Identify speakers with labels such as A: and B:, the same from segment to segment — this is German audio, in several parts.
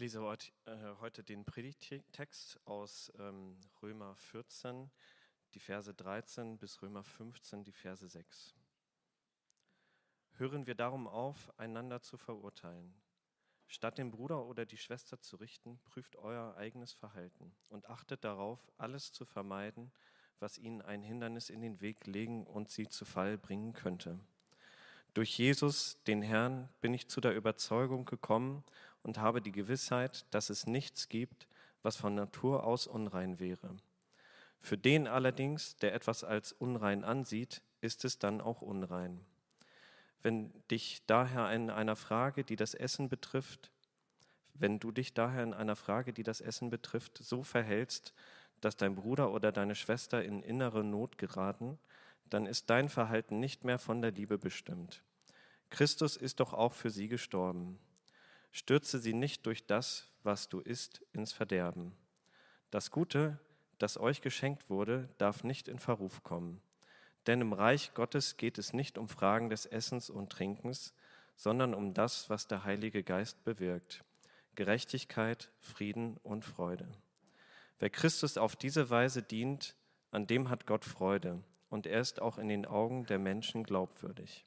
A: lese äh, heute den Predigtext aus ähm, Römer 14, die Verse 13 bis Römer 15, die Verse 6. Hören wir darum auf, einander zu verurteilen. Statt den Bruder oder die Schwester zu richten, prüft euer eigenes Verhalten und achtet darauf, alles zu vermeiden, was ihnen ein Hindernis in den Weg legen und sie zu Fall bringen könnte. Durch Jesus, den Herrn, bin ich zu der Überzeugung gekommen und habe die Gewissheit, dass es nichts gibt, was von Natur aus unrein wäre. Für den allerdings, der etwas als unrein ansieht, ist es dann auch unrein. Wenn dich daher in einer Frage, die das Essen betrifft, wenn du dich daher in einer Frage, die das Essen betrifft, so verhältst, dass dein Bruder oder deine Schwester in innere Not geraten, dann ist dein Verhalten nicht mehr von der Liebe bestimmt. Christus ist doch auch für sie gestorben. Stürze sie nicht durch das, was du isst, ins Verderben. Das Gute, das euch geschenkt wurde, darf nicht in Verruf kommen. Denn im Reich Gottes geht es nicht um Fragen des Essens und Trinkens, sondern um das, was der Heilige Geist bewirkt. Gerechtigkeit, Frieden und Freude. Wer Christus auf diese Weise dient, an dem hat Gott Freude und er ist auch in den Augen der Menschen glaubwürdig.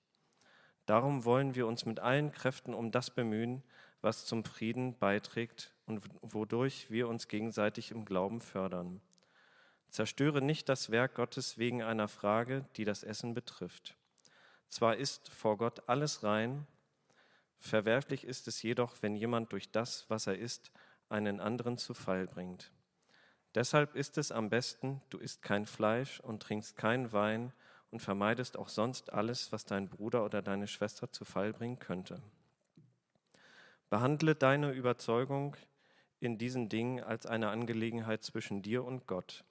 A: Darum wollen wir uns mit allen Kräften um das bemühen, was zum Frieden beiträgt und wodurch wir uns gegenseitig im Glauben fördern. Zerstöre nicht das Werk Gottes wegen einer Frage, die das Essen betrifft. Zwar ist vor Gott alles rein, verwerflich ist es jedoch, wenn jemand durch das, was er isst, einen anderen zu Fall bringt. Deshalb ist es am besten, du isst kein Fleisch und trinkst keinen Wein und vermeidest auch sonst alles, was dein Bruder oder deine Schwester zu Fall bringen könnte. Behandle deine Überzeugung in diesen Dingen als eine Angelegenheit zwischen dir und Gott.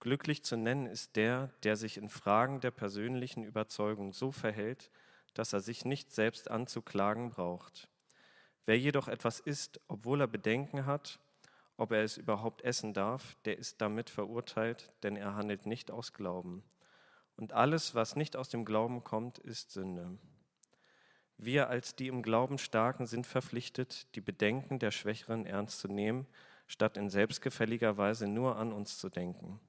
A: Glücklich zu nennen ist der, der sich in Fragen der persönlichen Überzeugung so verhält, dass er sich nicht selbst anzuklagen braucht. Wer jedoch etwas isst, obwohl er Bedenken hat, ob er es überhaupt essen darf, der ist damit verurteilt, denn er handelt nicht aus Glauben. Und alles, was nicht aus dem Glauben kommt, ist Sünde. Wir als die im Glauben Starken sind verpflichtet, die Bedenken der Schwächeren ernst zu nehmen, statt in selbstgefälliger Weise nur an uns zu denken.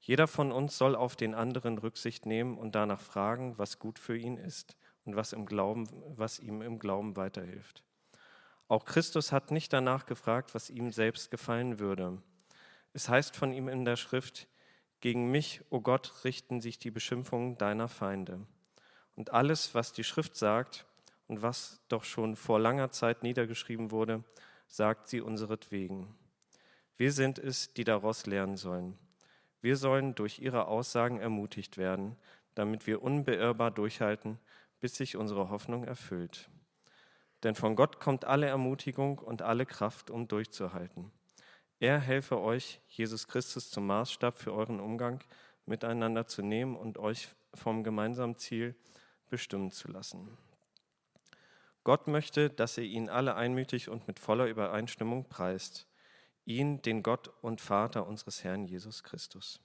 A: Jeder von uns soll auf den anderen Rücksicht nehmen und danach fragen, was gut für ihn ist und was, im Glauben, was ihm im Glauben weiterhilft. Auch Christus hat nicht danach gefragt, was ihm selbst gefallen würde. Es heißt von ihm in der Schrift, gegen mich, o oh Gott, richten sich die Beschimpfungen deiner Feinde. Und alles, was die Schrift sagt und was doch schon vor langer Zeit niedergeschrieben wurde, sagt sie unseretwegen. Wir sind es, die daraus lernen sollen. Wir sollen durch ihre Aussagen ermutigt werden, damit wir unbeirrbar durchhalten, bis sich unsere Hoffnung erfüllt. Denn von Gott kommt alle Ermutigung und alle Kraft, um durchzuhalten. Er helfe euch, Jesus Christus zum Maßstab für euren Umgang miteinander zu nehmen und euch vom gemeinsamen Ziel bestimmen zu lassen. Gott möchte, dass ihr ihn alle einmütig und mit voller Übereinstimmung preist. Ihn, den Gott und Vater unseres Herrn Jesus Christus.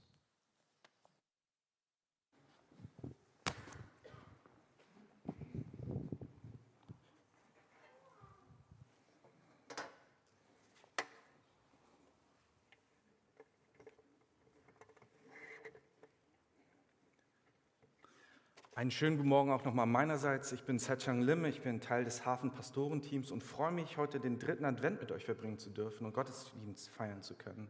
B: Einen schönen guten Morgen auch nochmal meinerseits. Ich bin Setchang Lim, ich bin Teil des Hafenpastorenteams und freue mich, heute den dritten Advent mit euch verbringen zu dürfen und Gottesdienst feiern zu können.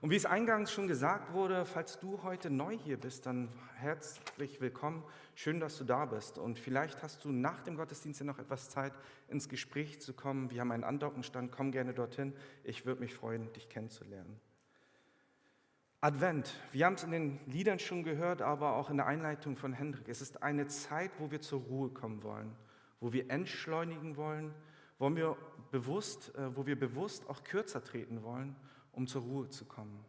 B: Und wie es eingangs schon gesagt wurde, falls du heute neu hier bist, dann herzlich willkommen. Schön, dass du da bist. Und vielleicht hast du nach dem Gottesdienst ja noch etwas Zeit, ins Gespräch zu kommen. Wir haben einen Andockenstand, komm gerne dorthin. Ich würde mich freuen, dich kennenzulernen. Advent, wir haben es in den Liedern schon gehört, aber auch in der Einleitung von Hendrik. Es ist eine Zeit, wo wir zur Ruhe kommen wollen, wo wir entschleunigen wollen, wo wir bewusst, äh, wo wir bewusst auch kürzer treten wollen, um zur Ruhe zu kommen.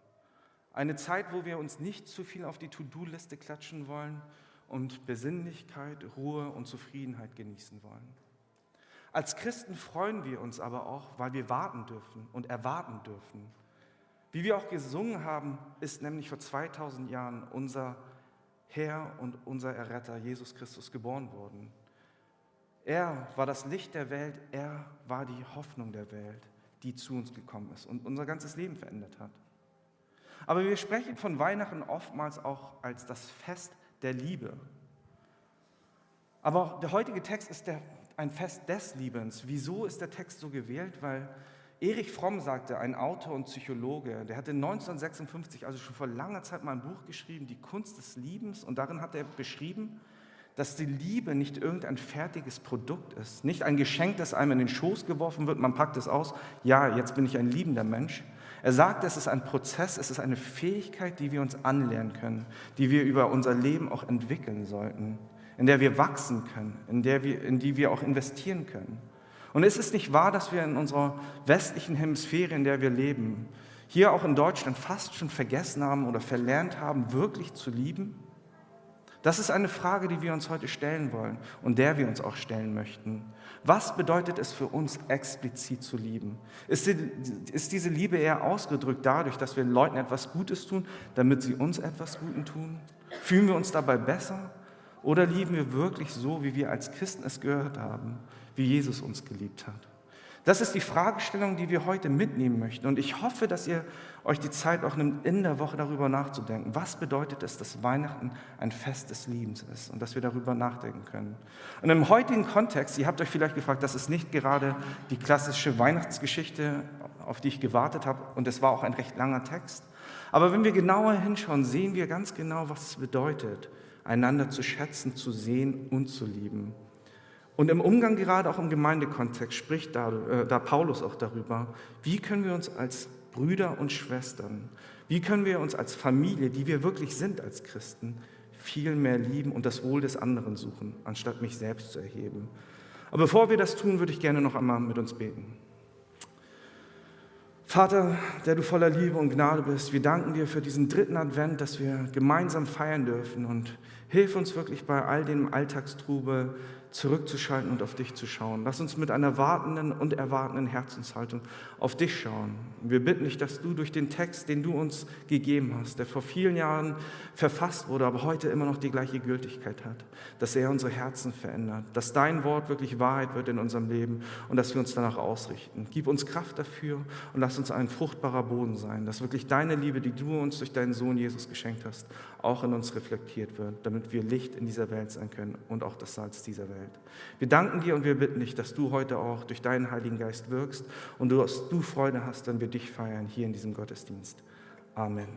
B: Eine Zeit, wo wir uns nicht zu viel auf die To-Do-Liste klatschen wollen und Besinnlichkeit, Ruhe und Zufriedenheit genießen wollen. Als Christen freuen wir uns aber auch, weil wir warten dürfen und erwarten dürfen wie wir auch gesungen haben, ist nämlich vor 2000 Jahren unser Herr und unser Erretter Jesus Christus geboren worden. Er war das Licht der Welt, er war die Hoffnung der Welt. die zu uns gekommen ist und unser ganzes Leben verändert hat. Aber wir sprechen von Weihnachten oftmals auch als das Fest der Liebe. Aber der heutige Text ist der, ein Fest des Liebens. Wieso ist der Text so gewählt? Weil Erich Fromm sagte, ein Autor und Psychologe, der hatte 1956, also schon vor langer Zeit, mal ein Buch geschrieben, Die Kunst des Liebens. Und darin hat er beschrieben, dass die Liebe nicht irgendein fertiges Produkt ist, nicht ein Geschenk, das einem in den Schoß geworfen wird, man packt es aus, ja, jetzt bin ich ein liebender Mensch. Er sagt, es ist ein Prozess, es ist eine Fähigkeit, die wir uns anlernen können, die wir über unser Leben auch entwickeln sollten, in der wir wachsen können, in, der wir, in die wir auch investieren können. Und ist es nicht wahr, dass wir in unserer westlichen Hemisphäre, in der wir leben, hier auch in Deutschland fast schon vergessen haben oder verlernt haben, wirklich zu lieben? Das ist eine Frage, die wir uns heute stellen wollen und der wir uns auch stellen möchten. Was bedeutet es für uns, explizit zu lieben? Ist, die, ist diese Liebe eher ausgedrückt dadurch, dass wir Leuten etwas Gutes tun, damit sie uns etwas Gutes tun? Fühlen wir uns dabei besser? Oder lieben wir wirklich so, wie wir als Christen es gehört haben, wie Jesus uns geliebt hat? Das ist die Fragestellung, die wir heute mitnehmen möchten. Und ich hoffe, dass ihr euch die Zeit auch nimmt, in der Woche darüber nachzudenken. Was bedeutet es, dass Weihnachten ein Fest des Liebens ist und dass wir darüber nachdenken können? Und im heutigen Kontext, ihr habt euch vielleicht gefragt, das ist nicht gerade die klassische Weihnachtsgeschichte, auf die ich gewartet habe. Und es war auch ein recht langer Text. Aber wenn wir genauer hinschauen, sehen wir ganz genau, was es bedeutet, einander zu schätzen, zu sehen und zu lieben. Und im Umgang, gerade auch im Gemeindekontext, spricht da, äh, da Paulus auch darüber, wie können wir uns als Brüder und Schwestern, wie können wir uns als Familie, die wir wirklich sind als Christen, viel mehr lieben und das Wohl des anderen suchen, anstatt mich selbst zu erheben. Aber bevor wir das tun, würde ich gerne noch einmal mit uns beten. Vater, der du voller Liebe und Gnade bist, wir danken dir für diesen dritten Advent, dass wir gemeinsam feiern dürfen und hilf uns wirklich bei all dem Alltagstrubel, zurückzuschalten und auf dich zu schauen. Lass uns mit einer wartenden und erwartenden Herzenshaltung auf dich schauen. Wir bitten dich, dass du durch den Text, den du uns gegeben hast, der vor vielen Jahren verfasst wurde, aber heute immer noch die gleiche Gültigkeit hat, dass er unsere Herzen verändert, dass dein Wort wirklich Wahrheit wird in unserem Leben und dass wir uns danach ausrichten. Gib uns Kraft dafür und lass uns ein fruchtbarer Boden sein, dass wirklich deine Liebe, die du uns durch deinen Sohn Jesus geschenkt hast, auch in uns reflektiert wird, damit wir Licht in dieser Welt sein können und auch das Salz dieser Welt. Wir danken dir und wir bitten dich, dass du heute auch durch deinen Heiligen Geist wirkst und dass du Freude hast, wenn wir dich feiern hier in diesem Gottesdienst. Amen.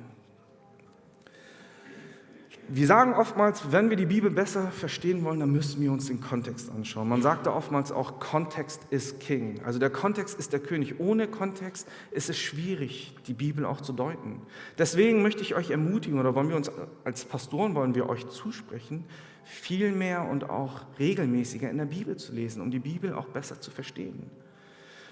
B: Wir sagen oftmals, wenn wir die Bibel besser verstehen wollen, dann müssen wir uns den Kontext anschauen. Man sagt da oftmals auch, Kontext ist King. Also der Kontext ist der König. Ohne Kontext ist es schwierig, die Bibel auch zu deuten. Deswegen möchte ich euch ermutigen, oder wollen wir uns als Pastoren, wollen wir euch zusprechen, viel mehr und auch regelmäßiger in der Bibel zu lesen, um die Bibel auch besser zu verstehen.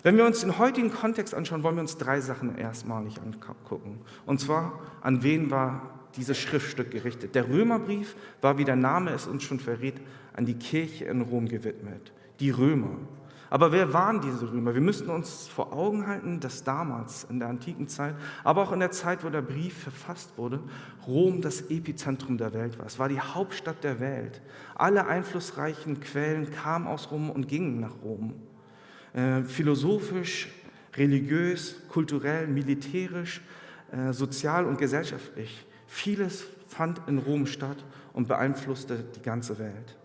B: Wenn wir uns den heutigen Kontext anschauen, wollen wir uns drei Sachen erstmalig angucken. Und zwar, an wen war dieses Schriftstück gerichtet? Der Römerbrief war, wie der Name es uns schon verrät, an die Kirche in Rom gewidmet. Die Römer. Aber wer waren diese Römer? Wir müssten uns vor Augen halten, dass damals in der antiken Zeit, aber auch in der Zeit, wo der Brief verfasst wurde, Rom das Epizentrum der Welt war. Es war die Hauptstadt der Welt. Alle einflussreichen Quellen kamen aus Rom und gingen nach Rom. Äh, philosophisch, religiös, kulturell, militärisch, äh, sozial und gesellschaftlich. Vieles fand in Rom statt und beeinflusste die ganze Welt.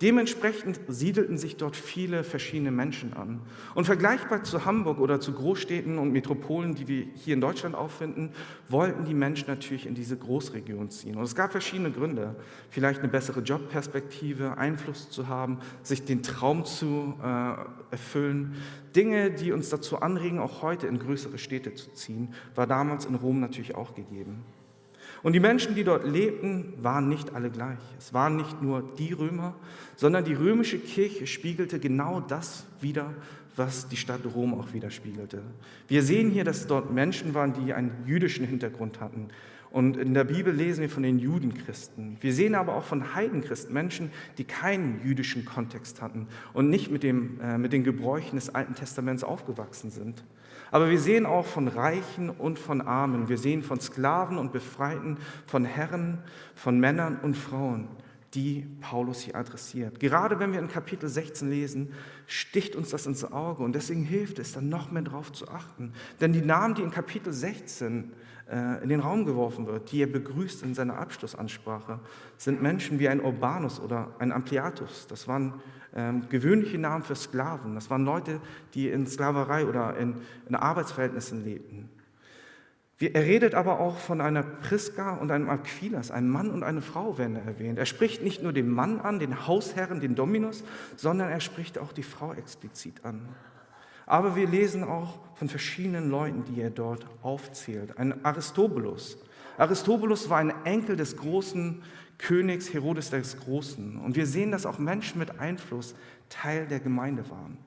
B: Dementsprechend siedelten sich dort viele verschiedene Menschen an. Und vergleichbar zu Hamburg oder zu Großstädten und Metropolen, die wir hier in Deutschland auffinden, wollten die Menschen natürlich in diese Großregion ziehen. Und es gab verschiedene Gründe. Vielleicht eine bessere Jobperspektive, Einfluss zu haben, sich den Traum zu äh, erfüllen. Dinge, die uns dazu anregen, auch heute in größere Städte zu ziehen, war damals in Rom natürlich auch gegeben. Und die Menschen, die dort lebten, waren nicht alle gleich. Es waren nicht nur die Römer, sondern die römische Kirche spiegelte genau das wider, was die Stadt Rom auch widerspiegelte. Wir sehen hier, dass dort Menschen waren, die einen jüdischen Hintergrund hatten. Und in der Bibel lesen wir von den Judenchristen. Wir sehen aber auch von Heidenchristen, Menschen, die keinen jüdischen Kontext hatten und nicht mit, dem, äh, mit den Gebräuchen des Alten Testaments aufgewachsen sind. Aber wir sehen auch von Reichen und von Armen. Wir sehen von Sklaven und Befreiten, von Herren, von Männern und Frauen. die Paulus hier adressiert. Gerade wenn wir in Kapitel 16 lesen, sticht uns das ins Auge und deswegen hilft es, dann noch mehr darauf zu achten. Denn die Namen, die in Kapitel 16 äh, in den Raum geworfen wird, die er begrüßt in seiner Abschlussansprache, sind Menschen wie ein Urbanus oder ein Ampliatus. Das waren ähm, gewöhnliche Namen für Sklaven. Das waren Leute, die in Sklaverei oder in, in Arbeitsverhältnissen lebten. Er redet aber auch von einer Priska und einem Aquilas, einem Mann und eine Frau werden erwähnt. Er spricht nicht nur den Mann an, den Hausherren, den Dominus, sondern er spricht auch die Frau explizit an. Aber wir lesen auch von verschiedenen Leuten, die er dort aufzählt. Ein Aristobulus. Aristobulus war ein Enkel des großen Königs Herodes des Großen. Und wir sehen, dass auch Menschen mit Einfluss Teil der Gemeinde waren.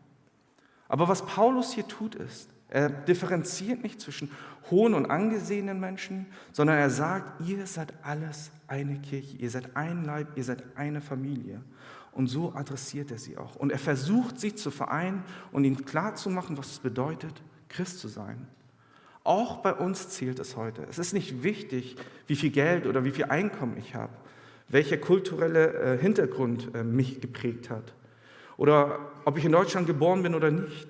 B: Aber was Paulus hier tut, ist, er differenziert nicht zwischen hohen und angesehenen Menschen, sondern er sagt, ihr seid alles eine Kirche, ihr seid ein Leib, ihr seid eine Familie. Und so adressiert er sie auch. Und er versucht, sich zu vereinen und ihnen klarzumachen, was es bedeutet, Christ zu sein. Auch bei uns zählt es heute. Es ist nicht wichtig, wie viel Geld oder wie viel Einkommen ich habe, welcher kulturelle äh, Hintergrund äh, mich geprägt hat oder ob ich in Deutschland geboren bin oder nicht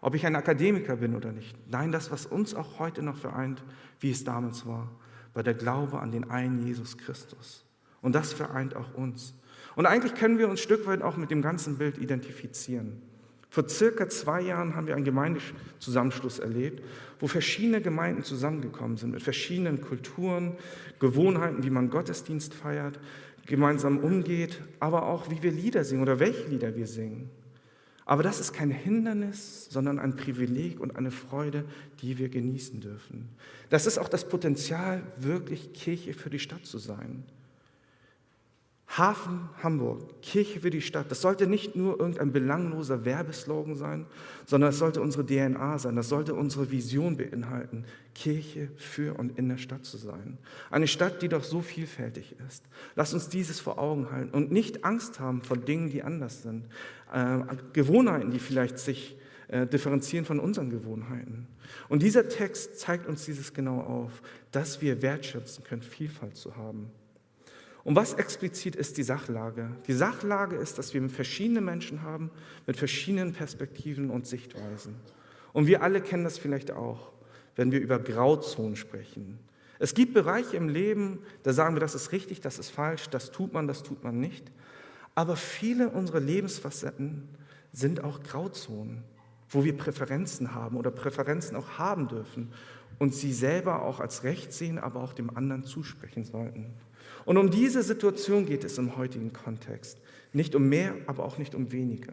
B: ob ich ein Akademiker bin oder nicht. Nein, das, was uns auch heute noch vereint, wie es damals war, war der Glaube an den einen Jesus Christus. Und das vereint auch uns. Und eigentlich können wir uns ein Stück weit auch mit dem ganzen Bild identifizieren. Vor circa zwei Jahren haben wir einen Gemeindezusammenschluss erlebt, wo verschiedene Gemeinden zusammengekommen sind, mit verschiedenen Kulturen, Gewohnheiten, wie man Gottesdienst feiert, gemeinsam umgeht, aber auch wie wir Lieder singen oder welche Lieder wir singen. Aber das ist kein Hindernis, sondern ein Privileg und eine Freude, die wir genießen dürfen. Das ist auch das Potenzial, wirklich Kirche für die Stadt zu sein. Hafen Hamburg, Kirche für die Stadt, das sollte nicht nur irgendein belangloser Werbeslogan sein, sondern es sollte unsere DNA sein, das sollte unsere Vision beinhalten, Kirche für und in der Stadt zu sein. Eine Stadt, die doch so vielfältig ist. Lass uns dieses vor Augen halten und nicht Angst haben vor Dingen, die anders sind äh, Gewohnheiten, die vielleicht sich äh, differenzieren von unseren Gewohnheiten. Und dieser Text zeigt uns dieses genau auf, dass wir wertschätzen können, Vielfalt zu haben. Und was explizit ist die Sachlage? Die Sachlage ist, dass wir verschiedene Menschen haben mit verschiedenen Perspektiven und Sichtweisen. Und wir alle kennen das vielleicht auch, wenn wir über Grauzonen sprechen. Es gibt Bereiche im Leben, da sagen wir, das ist richtig, das ist falsch, das tut man, das tut man nicht. Aber viele unserer Lebensfacetten sind auch Grauzonen, wo wir Präferenzen haben oder Präferenzen auch haben dürfen und sie selber auch als Recht sehen, aber auch dem anderen zusprechen sollten. Und um diese Situation geht es im heutigen Kontext. Nicht um mehr, aber auch nicht um weniger.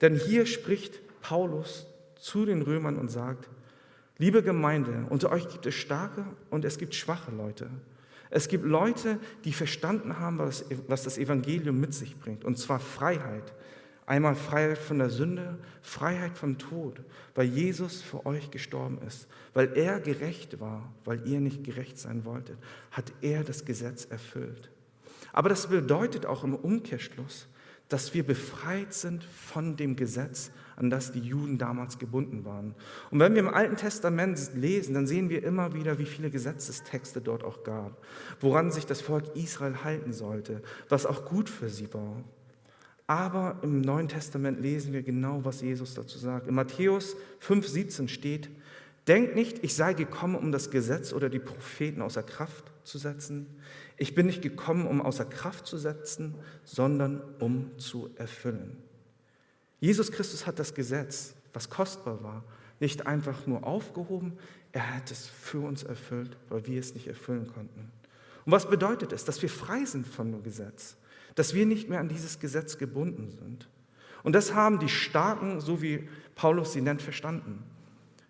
B: Denn hier spricht Paulus zu den Römern und sagt, liebe Gemeinde, unter euch gibt es starke und es gibt schwache Leute. Es gibt Leute, die verstanden haben, was das Evangelium mit sich bringt, und zwar Freiheit. Einmal Freiheit von der Sünde, Freiheit vom Tod, weil Jesus für euch gestorben ist, weil er gerecht war, weil ihr nicht gerecht sein wolltet, hat er das Gesetz erfüllt. Aber das bedeutet auch im Umkehrschluss, dass wir befreit sind von dem Gesetz, an das die Juden damals gebunden waren. Und wenn wir im Alten Testament lesen, dann sehen wir immer wieder, wie viele Gesetzestexte dort auch gab, woran sich das Volk Israel halten sollte, was auch gut für sie war. Aber im Neuen Testament lesen wir genau, was Jesus dazu sagt. In Matthäus 5,17 steht, Denkt nicht, ich sei gekommen, um das Gesetz oder die Propheten außer Kraft zu setzen. Ich bin nicht gekommen, um außer Kraft zu setzen, sondern um zu erfüllen. Jesus Christus hat das Gesetz, was kostbar war, nicht einfach nur aufgehoben, er hat es für uns erfüllt, weil wir es nicht erfüllen konnten. Und was bedeutet es? Dass wir frei sind von dem Gesetz, dass wir nicht mehr an dieses Gesetz gebunden sind. Und das haben die Starken, so wie Paulus sie nennt, verstanden.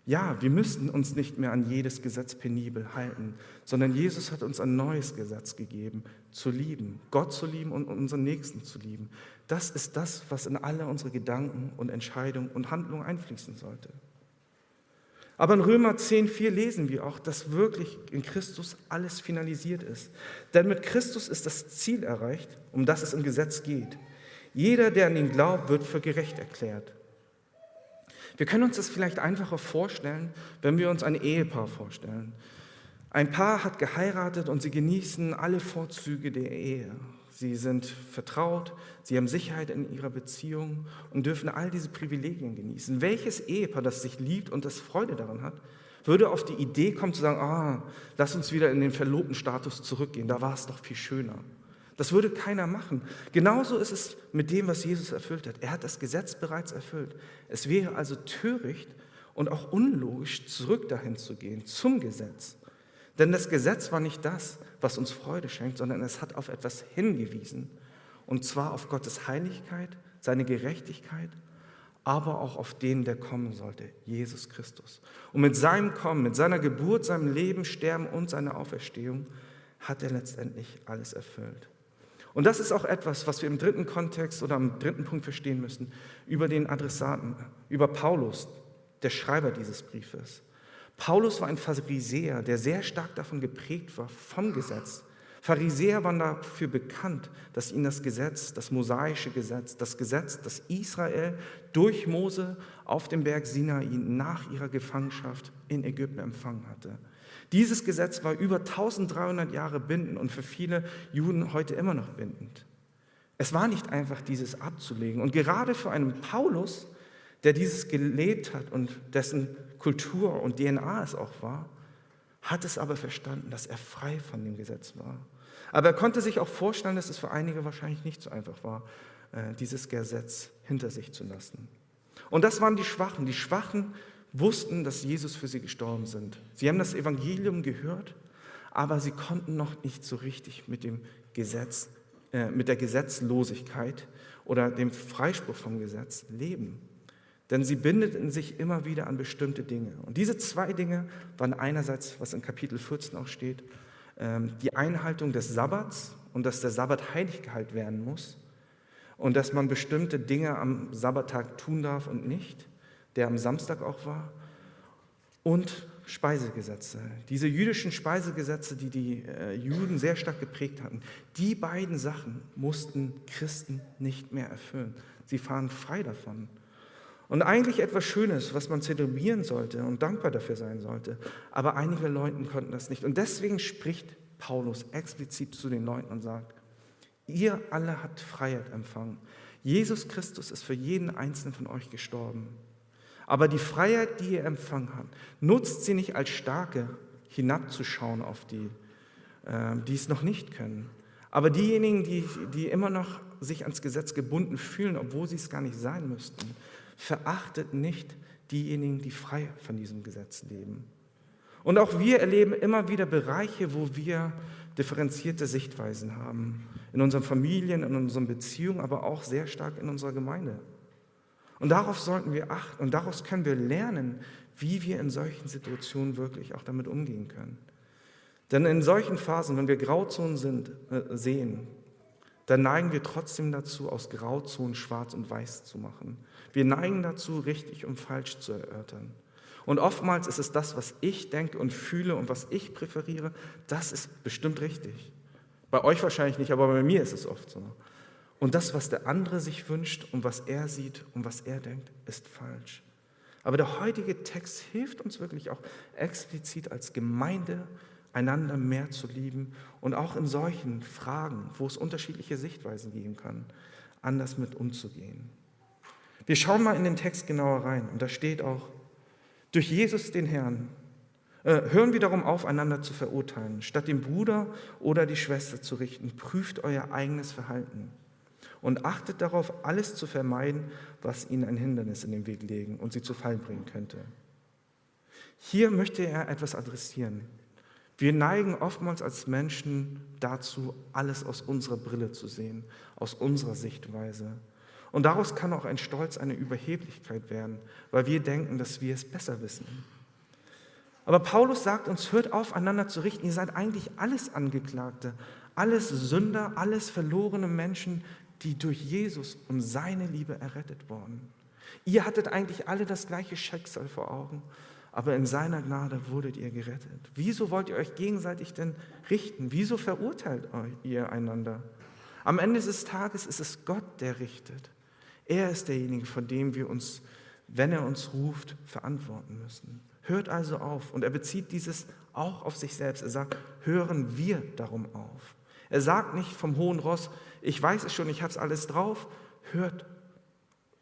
B: Ja, wir müssen uns nicht mehr an jedes Gesetz penibel halten, sondern Jesus hat uns ein neues Gesetz gegeben, zu lieben, Gott zu lieben und unseren Nächsten zu lieben. Das ist das, was in alle unsere Gedanken und Entscheidungen und Handlungen einfließen sollte. Aber in Römer 10,4 lesen wir auch, dass wirklich in Christus alles finalisiert ist. Denn mit Christus ist das Ziel erreicht, um das es im Gesetz geht. Jeder, der an ihn glaubt, wird für gerecht erklärt. Wir können uns das vielleicht einfacher vorstellen, wenn wir uns ein Ehepaar vorstellen. Ein Paar hat geheiratet und sie genießen alle Vorzüge der Ehe. Sie sind vertraut, sie haben Sicherheit in ihrer Beziehung und dürfen all diese Privilegien genießen. Welches Ehepaar, das sich liebt und das Freude daran hat, würde auf die Idee kommen zu sagen, ah, lass uns wieder in den verlobten Status zurückgehen, da war es doch viel schöner. Das würde keiner machen. Genauso ist es mit dem, was Jesus erfüllt hat. Er hat das Gesetz bereits erfüllt. Es wäre also töricht und auch unlogisch, zurück dahin zu gehen, zum Gesetz. Denn das Gesetz war nicht das, was uns Freude schenkt, sondern es hat auf etwas hingewiesen. Und zwar auf Gottes Heiligkeit, seine Gerechtigkeit, aber auch auf den, der kommen sollte, Jesus Christus. Und mit seinem Kommen, mit seiner Geburt, seinem Leben, Sterben und seiner Auferstehung hat er letztendlich alles erfüllt. Und das ist auch etwas, was wir im dritten Kontext oder am dritten Punkt verstehen müssen, über den Adressaten, über Paulus, der Schreiber dieses Briefes. Paulus war ein Pharisäer, der sehr stark davon geprägt war, vom Gesetz. Pharisäer waren dafür bekannt, dass ihnen das Gesetz, das mosaische Gesetz, das Gesetz, das Israel durch Mose auf dem Berg Sinai nach ihrer Gefangenschaft in Ägypten empfangen hatte. Dieses Gesetz war über 1300 Jahre bindend und für viele Juden heute immer noch bindend. Es war nicht einfach, dieses abzulegen. Und gerade für einen Paulus, der dieses gelebt hat und dessen Kultur und DNA es auch war, hat es aber verstanden, dass er frei von dem Gesetz war. Aber er konnte sich auch vorstellen, dass es für einige wahrscheinlich nicht so einfach war, äh, dieses Gesetz hinter sich zu lassen. Und das waren die Schwachen. Die Schwachen wussten, dass Jesus für sie gestorben sind. Sie haben das Evangelium gehört, aber sie konnten noch nicht so richtig mit dem Gesetz, äh, mit der Gesetzlosigkeit oder dem Freispruch vom Gesetz leben. Denn sie bindeten sich immer wieder an bestimmte Dinge. Und diese zwei Dinge waren einerseits, was in Kapitel 14 auch steht, ähm, die Einhaltung des Sabbats und dass der Sabbat heilig gehalten werden muss und dass man bestimmte Dinge am Sabbattag tun darf und nicht, der am Samstag auch war, und Speisegesetze. Diese jüdischen Speisegesetze, die die äh, Juden sehr stark geprägt hatten, die beiden Sachen mussten Christen nicht mehr erfüllen. Sie fahren frei davon. Und eigentlich etwas Schönes, was man zelebrieren sollte und dankbar dafür sein sollte. Aber einige Leute konnten das nicht. Und deswegen spricht Paulus explizit zu den Leuten und sagt, ihr alle habt Freiheit empfangen. Jesus Christus ist für jeden einzelnen von euch gestorben. Aber die Freiheit, die ihr empfangen habt, nutzt sie nicht als starke, hinabzuschauen auf die, äh, die es noch nicht können. Aber diejenigen, die, die immer noch sich ans Gesetz gebunden fühlen, obwohl sie es gar nicht sein müssten, verachtet nicht diejenigen, die frei von diesem Gesetz leben. Und auch wir erleben immer wieder Bereiche, wo wir differenzierte Sichtweisen haben. In unseren Familien, in unseren Beziehungen, aber auch sehr stark in unserer Gemeinde. Und darauf sollten wir achten und daraus können wir lernen, wie wir in solchen Situationen wirklich auch damit umgehen können. Denn in solchen Phasen, wenn wir Grauzonen sind, äh, sehen, dann neigen wir trotzdem dazu, aus Grauzonen schwarz und weiß zu machen. Wir neigen dazu, richtig und falsch zu erörtern. Und oftmals ist es das, was ich denke und fühle und was ich präferiere, das ist bestimmt richtig. Bei euch wahrscheinlich nicht, aber bei mir ist es oft so. Und das, was der andere sich wünscht und was er sieht und was er denkt, ist falsch. Aber der heutige Text hilft uns wirklich auch explizit als Gemeinde einander mehr zu lieben und auch in solchen Fragen, wo es unterschiedliche Sichtweisen geben kann, anders mit umzugehen. Wir schauen mal in den Text genauer rein und da steht auch, durch Jesus den Herrn äh, hören wir darum auf, einander zu verurteilen. Statt den Bruder oder die Schwester zu richten, prüft euer eigenes Verhalten und achtet darauf, alles zu vermeiden, was ihnen ein Hindernis in den Weg legen und sie zu Fall bringen könnte. Hier möchte er etwas adressieren. Wir neigen oftmals als Menschen dazu, alles aus unserer Brille zu sehen, aus unserer Sichtweise. Und daraus kann auch ein Stolz, eine Überheblichkeit werden, weil wir denken, dass wir es besser wissen. Aber Paulus sagt uns, hört auf, einander zu richten. Ihr seid eigentlich alles Angeklagte, alles Sünder, alles verlorene Menschen, die durch Jesus und seine Liebe errettet wurden. Ihr hattet eigentlich alle das gleiche Schicksal vor Augen, aber in seiner Gnade wurdet ihr gerettet. Wieso wollt ihr euch gegenseitig denn richten? Wieso verurteilt ihr einander? Am Ende des Tages ist es Gott, der richtet. Er ist derjenige, von dem wir uns, wenn er uns ruft, verantworten müssen. Hört also auf. Und er bezieht dieses auch auf sich selbst. Er sagt, hören wir darum auf. Er sagt nicht vom hohen Ross, ich weiß es schon, ich habe es alles drauf, hört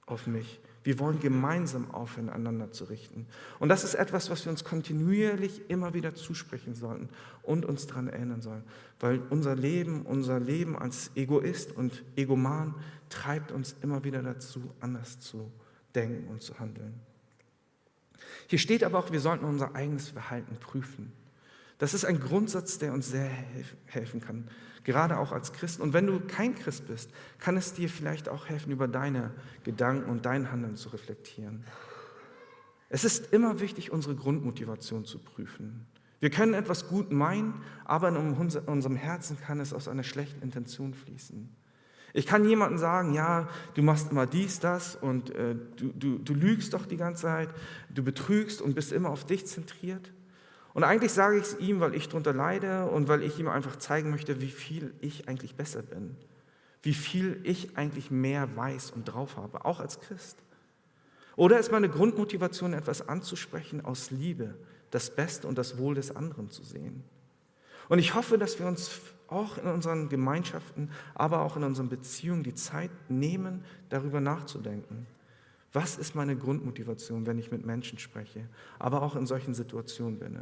B: auf mich. Wir wollen gemeinsam aufhören, einander zu richten. Und das ist etwas, was wir uns kontinuierlich immer wieder zusprechen sollten und uns daran erinnern sollen. Weil unser Leben, unser Leben als Egoist und Egoman treibt uns immer wieder dazu, anders zu denken und zu handeln. Hier steht aber auch, wir sollten unser eigenes Verhalten prüfen. Das ist ein Grundsatz, der uns sehr helfen kann, gerade auch als Christen. Und wenn du kein Christ bist, kann es dir vielleicht auch helfen, über deine Gedanken und dein Handeln zu reflektieren. Es ist immer wichtig, unsere Grundmotivation zu prüfen. Wir können etwas gut meinen, aber in unserem Herzen kann es aus einer schlechten Intention fließen. Ich kann jemandem sagen, ja, du machst immer dies, das und äh, du, du, du lügst doch die ganze Zeit, du betrügst und bist immer auf dich zentriert. Und eigentlich sage ich es ihm, weil ich darunter leide und weil ich ihm einfach zeigen möchte, wie viel ich eigentlich besser bin, wie viel ich eigentlich mehr weiß und drauf habe, auch als Christ. Oder ist meine Grundmotivation, etwas anzusprechen aus Liebe, das Beste und das Wohl des anderen zu sehen? Und ich hoffe, dass wir uns auch in unseren Gemeinschaften, aber auch in unseren Beziehungen die Zeit nehmen, darüber nachzudenken. Was ist meine Grundmotivation, wenn ich mit Menschen spreche, aber auch in solchen Situationen bin?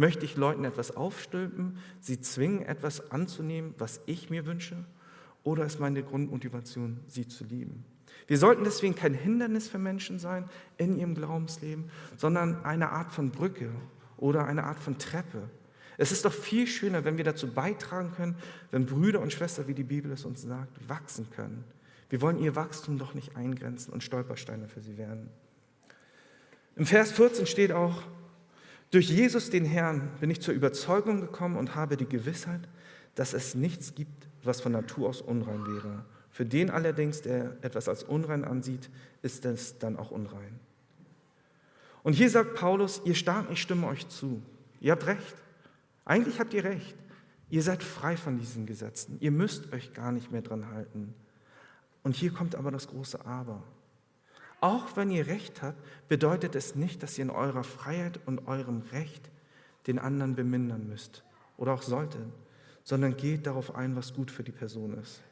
B: Möchte ich Leuten etwas aufstülpen, sie zwingen, etwas anzunehmen, was ich mir wünsche? Oder ist meine Grundmotivation, sie zu lieben? Wir sollten deswegen kein Hindernis für Menschen sein in ihrem Glaubensleben, sondern eine Art von Brücke oder eine Art von Treppe, es ist doch viel schöner, wenn wir dazu beitragen können, wenn Brüder und Schwestern, wie die Bibel es uns sagt, wachsen können. Wir wollen ihr Wachstum doch nicht eingrenzen und Stolpersteine für sie werden. Im Vers 14 steht auch, durch Jesus den Herrn bin ich zur Überzeugung gekommen und habe die Gewissheit, dass es nichts gibt, was von Natur aus unrein wäre. Für den allerdings, der etwas als unrein ansieht, ist es dann auch unrein. Und hier sagt Paulus, ihr Starken, ich stimme euch zu. Ihr habt recht. Eigentlich habt ihr recht. Ihr seid frei von diesen Gesetzen. Ihr müsst euch gar nicht mehr dran halten. Und hier kommt aber das große Aber. Auch wenn ihr Recht habt, bedeutet es nicht, dass ihr in eurer Freiheit und eurem Recht den anderen bemindern müsst oder auch solltet, sondern geht darauf ein, was gut für die Person ist.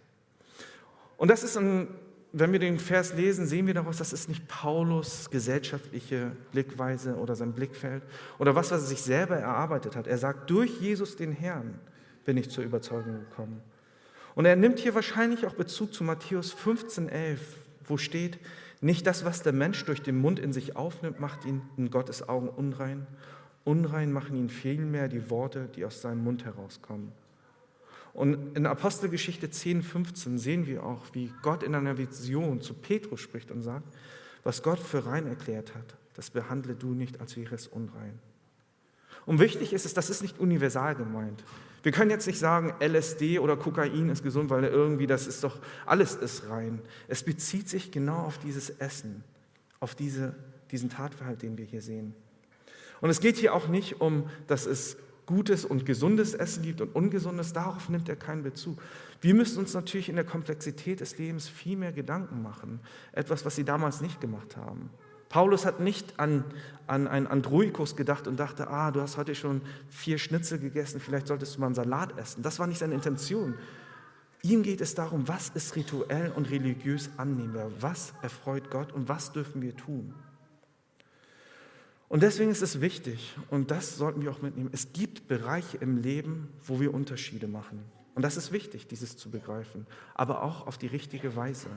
B: Und das ist ein wenn wir den Vers lesen, sehen wir daraus, das ist nicht Paulus gesellschaftliche Blickweise oder sein Blickfeld oder was, was er sich selber erarbeitet hat. Er sagt, durch Jesus den Herrn bin ich zur Überzeugung gekommen. Und er nimmt hier wahrscheinlich auch Bezug zu Matthäus 15,11, wo steht, nicht das, was der Mensch durch den Mund in sich aufnimmt, macht ihn in Gottes Augen unrein. Unrein machen ihn vielmehr die Worte, die aus seinem Mund herauskommen. Und in Apostelgeschichte 10, 15 sehen wir auch, wie Gott in einer Vision zu Petrus spricht und sagt, was Gott für rein erklärt hat, das behandle du nicht, als wäre es unrein. Und wichtig ist es, das ist nicht universal gemeint. Wir können jetzt nicht sagen, LSD oder Kokain ist gesund, weil irgendwie das ist doch, alles ist rein. Es bezieht sich genau auf dieses Essen, auf diese, diesen Tatverhalt, den wir hier sehen. Und es geht hier auch nicht um, dass es gutes und gesundes Essen gibt und ungesundes, darauf nimmt er keinen Bezug. Wir müssen uns natürlich in der Komplexität des Lebens viel mehr Gedanken machen. Etwas, was sie damals nicht gemacht haben. Paulus hat nicht an, an einen Androikus gedacht und dachte, ah, du hast heute schon vier Schnitzel gegessen, vielleicht solltest du mal einen Salat essen. Das war nicht seine Intention. Ihm geht es darum, was ist rituell und religiös annehmbar, was erfreut Gott und was dürfen wir tun. Und deswegen ist es wichtig, und das sollten wir auch mitnehmen, es gibt Bereiche im Leben, wo wir Unterschiede machen. Und das ist wichtig, dieses zu begreifen, aber auch auf die richtige Weise.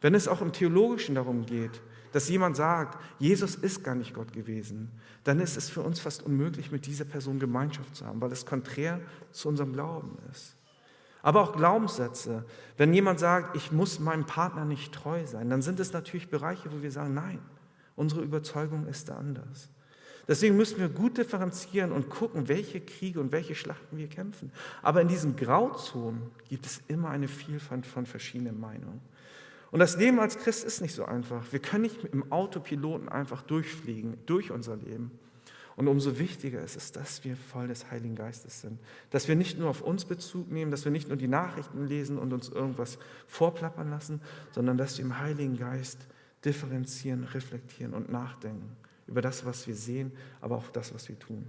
B: Wenn es auch im Theologischen darum geht, dass jemand sagt, Jesus ist gar nicht Gott gewesen, dann ist es für uns fast unmöglich, mit dieser Person Gemeinschaft zu haben, weil es konträr zu unserem Glauben ist. Aber auch Glaubenssätze. Wenn jemand sagt, ich muss meinem Partner nicht treu sein, dann sind es natürlich Bereiche, wo wir sagen, nein, Unsere Überzeugung ist da anders. Deswegen müssen wir gut differenzieren und gucken, welche Kriege und welche Schlachten wir kämpfen. Aber in diesen Grauzonen gibt es immer eine Vielfalt von verschiedenen Meinungen. Und das Leben als Christ ist nicht so einfach. Wir können nicht dem Autopiloten einfach durchfliegen, durch unser Leben. Und umso wichtiger ist es, dass wir voll des Heiligen Geistes sind. Dass wir nicht nur auf uns Bezug nehmen, dass wir nicht nur die Nachrichten lesen und uns irgendwas vorplappern lassen, sondern dass wir im Heiligen Geist differenzieren, reflektieren und nachdenken über das, was wir sehen, aber auch das, was wir tun.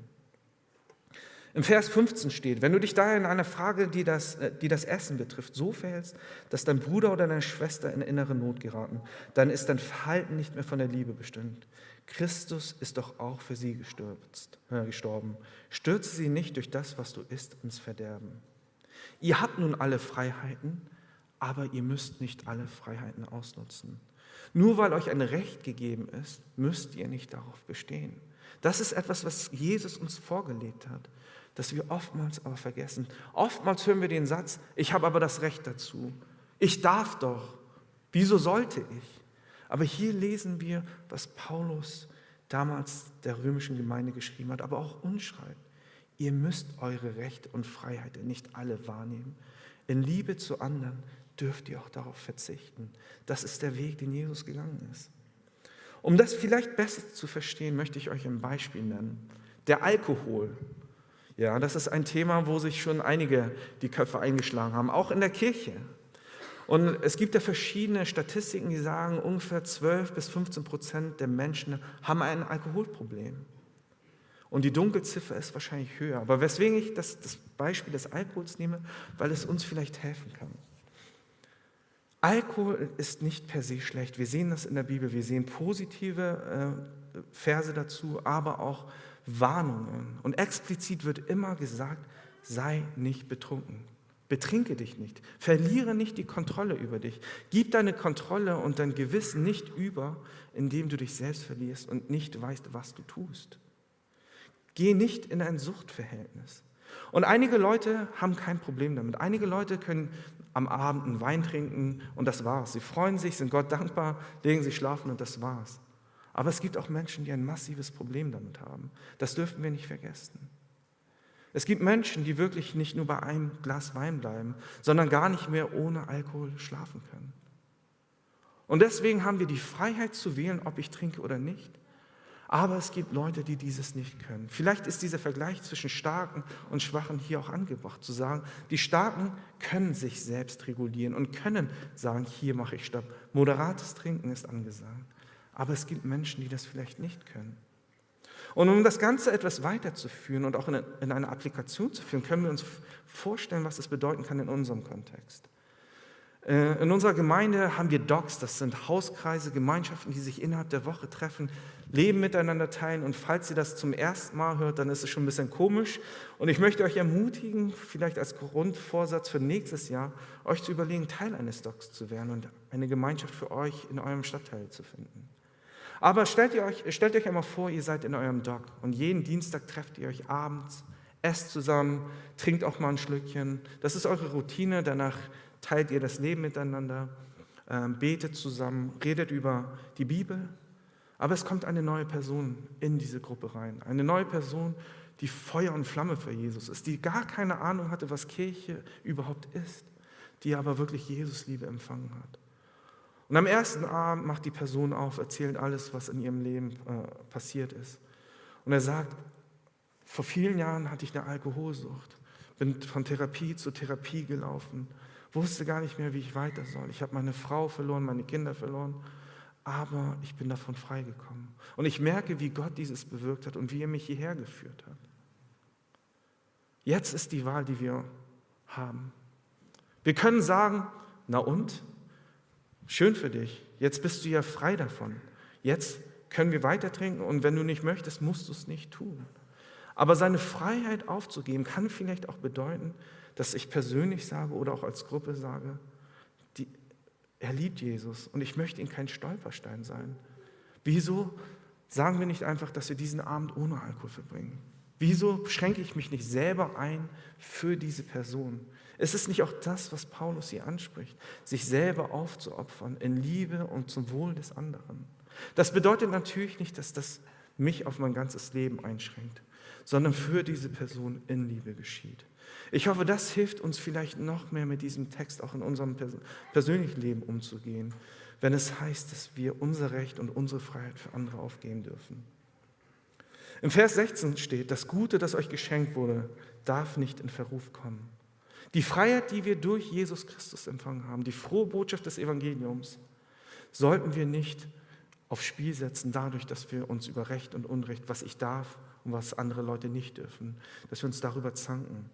B: Im Vers 15 steht, wenn du dich daher in einer Frage, die das, äh, die das Essen betrifft, so verhältst, dass dein Bruder oder deine Schwester in innere Not geraten, dann ist dein Verhalten nicht mehr von der Liebe bestimmt. Christus ist doch auch für sie gestürzt, äh, gestorben. Stürze sie nicht durch das, was du isst, ins Verderben. Ihr habt nun alle Freiheiten, aber ihr müsst nicht alle Freiheiten ausnutzen. Nur weil euch ein Recht gegeben ist, müsst ihr nicht darauf bestehen. Das ist etwas, was Jesus uns vorgelegt hat, das wir oftmals aber vergessen. Oftmals hören wir den Satz, ich habe aber das Recht dazu. Ich darf doch. Wieso sollte ich? Aber hier lesen wir, was Paulus damals der römischen Gemeinde geschrieben hat, aber auch uns schreibt. Ihr müsst eure Rechte und Freiheiten nicht alle wahrnehmen. In Liebe zu anderen dürft ihr auch darauf verzichten. Das ist der Weg, den Jesus gegangen ist. Um das vielleicht besser zu verstehen, möchte ich euch ein Beispiel nennen. Der Alkohol. Ja, das ist ein Thema, wo sich schon einige die Köpfe eingeschlagen haben, auch in der Kirche. Und es gibt ja verschiedene Statistiken, die sagen, ungefähr 12 bis 15 Prozent der Menschen haben ein Alkoholproblem. Und die Dunkelziffer ist wahrscheinlich höher. Aber weswegen ich das, das Beispiel des Alkohols nehme, weil es uns vielleicht helfen kann. Alkohol ist nicht per se schlecht. Wir sehen das in der Bibel. Wir sehen positive äh, Verse dazu, aber auch Warnungen. Und explizit wird immer gesagt, sei nicht betrunken. Betrinke dich nicht. Verliere nicht die Kontrolle über dich. Gib deine Kontrolle und dein Gewissen nicht über, indem du dich selbst verlierst und nicht weißt, was du tust. Geh nicht in ein Suchtverhältnis. Und einige Leute haben kein Problem damit. Einige Leute können am Abend einen Wein trinken und das war's. Sie freuen sich, sind Gott dankbar, legen sich schlafen und das war's. Aber es gibt auch Menschen, die ein massives Problem damit haben. Das dürfen wir nicht vergessen. Es gibt Menschen, die wirklich nicht nur bei einem Glas Wein bleiben, sondern gar nicht mehr ohne Alkohol schlafen können. Und deswegen haben wir die Freiheit zu wählen, ob ich trinke oder nicht. Aber es gibt Leute, die dieses nicht können. Vielleicht ist dieser Vergleich zwischen Starken und Schwachen hier auch angebracht, zu sagen, die Starken können sich selbst regulieren und können sagen, hier mache ich Stopp. Moderates Trinken ist angesagt. Aber es gibt Menschen, die das vielleicht nicht können. Und um das Ganze etwas weiterzuführen und auch in eine Applikation zu führen, können wir uns vorstellen, was es bedeuten kann in unserem Kontext. Äh, in unserer Gemeinde haben wir Docs, das sind Hauskreise, Gemeinschaften, die sich innerhalb der Woche treffen, Leben miteinander teilen. Und falls ihr das zum ersten Mal hört, dann ist es schon ein bisschen komisch. Und ich möchte euch ermutigen, vielleicht als Grundvorsatz für nächstes Jahr, euch zu überlegen, Teil eines Docs zu werden und eine Gemeinschaft für euch in eurem Stadtteil zu finden. Aber stellt, ihr euch, stellt euch einmal vor, ihr seid in eurem Dock und jeden Dienstag trefft ihr euch abends, esst zusammen, trinkt auch mal ein Schlückchen. Das ist eure Routine, danach teilt ihr das Leben miteinander, ähm, betet zusammen, redet über die Bibel. Aber es kommt eine neue Person in diese Gruppe rein. Eine neue Person, die Feuer und Flamme für Jesus ist, die gar keine Ahnung hatte, was Kirche überhaupt ist, die aber wirklich Jesus Liebe empfangen hat. Und am ersten Abend macht die Person auf, erzählt alles, was in ihrem Leben äh, passiert ist. Und er sagt, vor vielen Jahren hatte ich eine Alkoholsucht, bin von Therapie zu Therapie gelaufen, wusste gar nicht mehr, wie ich weiter soll. Ich habe meine Frau verloren, meine Kinder verloren, aber ich bin davon freigekommen. Und ich merke, wie Gott dieses bewirkt hat und wie er mich hierher geführt hat. Jetzt ist die Wahl, die wir haben. Wir können sagen, na und? Schön für dich. Jetzt bist du ja frei davon. Jetzt können wir weiter trinken und wenn du nicht möchtest, musst du es nicht tun. Aber seine Freiheit aufzugeben kann vielleicht auch bedeuten, dass ich persönlich sage oder auch als Gruppe sage, die, er liebt Jesus und ich möchte ihm kein Stolperstein sein. Wieso sagen wir nicht einfach, dass wir diesen Abend ohne Alkohol verbringen? Wieso schränke ich mich nicht selber ein für diese Person? Es ist nicht auch das, was Paulus hier anspricht, sich selber aufzuopfern in Liebe und zum Wohl des anderen. Das bedeutet natürlich nicht, dass das mich auf mein ganzes Leben einschränkt, sondern für diese Person in Liebe geschieht. Ich hoffe, das hilft uns vielleicht noch mehr mit diesem Text auch in unserem persönlichen Leben umzugehen, wenn es heißt, dass wir unser Recht und unsere Freiheit für andere aufgeben dürfen. Im Vers 16 steht, das Gute, das euch geschenkt wurde, darf nicht in Verruf kommen. Die Freiheit, die wir durch Jesus Christus empfangen haben, die frohe Botschaft des Evangeliums, sollten wir nicht aufs Spiel setzen dadurch, dass wir uns über Recht und Unrecht, was ich darf und was andere Leute nicht dürfen, dass wir uns darüber zanken.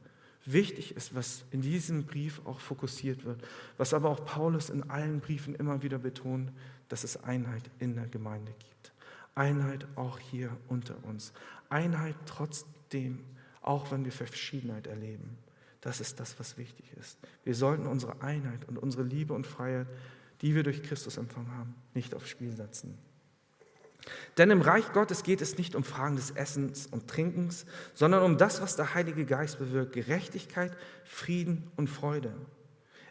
B: Wichtig ist, was in diesem Brief auch fokussiert wird, was aber auch Paulus in allen Briefen immer wieder betont, dass es Einheit in der Gemeinde gibt. Einheit auch hier unter uns. Einheit trotzdem, auch wenn wir Verschiedenheit erleben. Das ist das, was wichtig ist. Wir sollten unsere Einheit und unsere Liebe und Freiheit, die wir durch Christus empfangen haben, nicht aufs Spiel setzen. Denn im Reich Gottes geht es nicht um Fragen des Essens und Trinkens, sondern um das, was der Heilige Geist bewirkt, Gerechtigkeit, Frieden und Freude.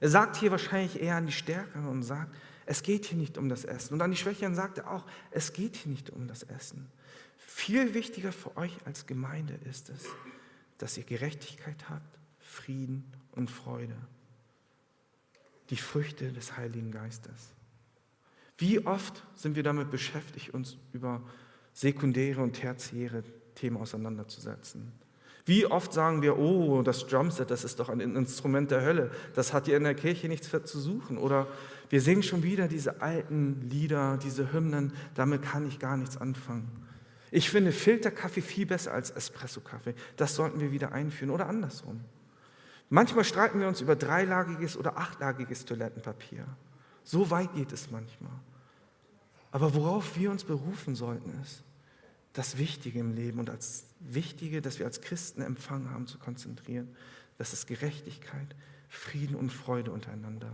B: Er sagt hier wahrscheinlich eher an die Stärkeren und sagt, es geht hier nicht um das Essen. Und an die Schwächeren sagt er auch, es geht hier nicht um das Essen. Viel wichtiger für euch als Gemeinde ist es, dass ihr Gerechtigkeit habt, Frieden und Freude. Die Früchte des Heiligen Geistes. Wie oft sind wir damit beschäftigt, uns über sekundäre und tertiäre Themen auseinanderzusetzen? Wie oft sagen wir, oh, das Drumset, das ist doch ein Instrument der Hölle, das hat hier in der Kirche nichts zu suchen. Oder wir singen schon wieder diese alten Lieder, diese Hymnen, damit kann ich gar nichts anfangen. Ich finde Filterkaffee viel besser als Espresso-Kaffee. Das sollten wir wieder einführen oder andersrum. Manchmal streiten wir uns über dreilagiges oder achtlagiges Toilettenpapier. So weit geht es manchmal. Aber worauf wir uns berufen sollten, ist, das Wichtige im Leben und als Wichtige, das wir als Christen empfangen haben, zu konzentrieren. Das ist Gerechtigkeit, Frieden und Freude untereinander.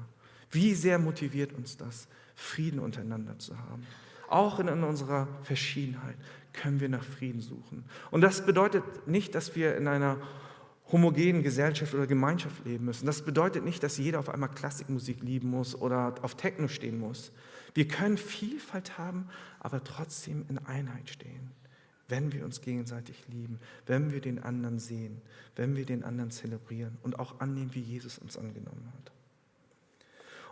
B: Wie sehr motiviert uns das, Frieden untereinander zu haben? Auch in unserer Verschiedenheit können wir nach Frieden suchen. Und das bedeutet nicht, dass wir in einer homogenen Gesellschaft oder Gemeinschaft leben müssen. Das bedeutet nicht, dass jeder auf einmal Klassikmusik lieben muss oder auf Techno stehen muss. Wir können Vielfalt haben, aber trotzdem in Einheit stehen, wenn wir uns gegenseitig lieben, wenn wir den anderen sehen, wenn wir den anderen zelebrieren und auch annehmen, wie Jesus uns angenommen hat.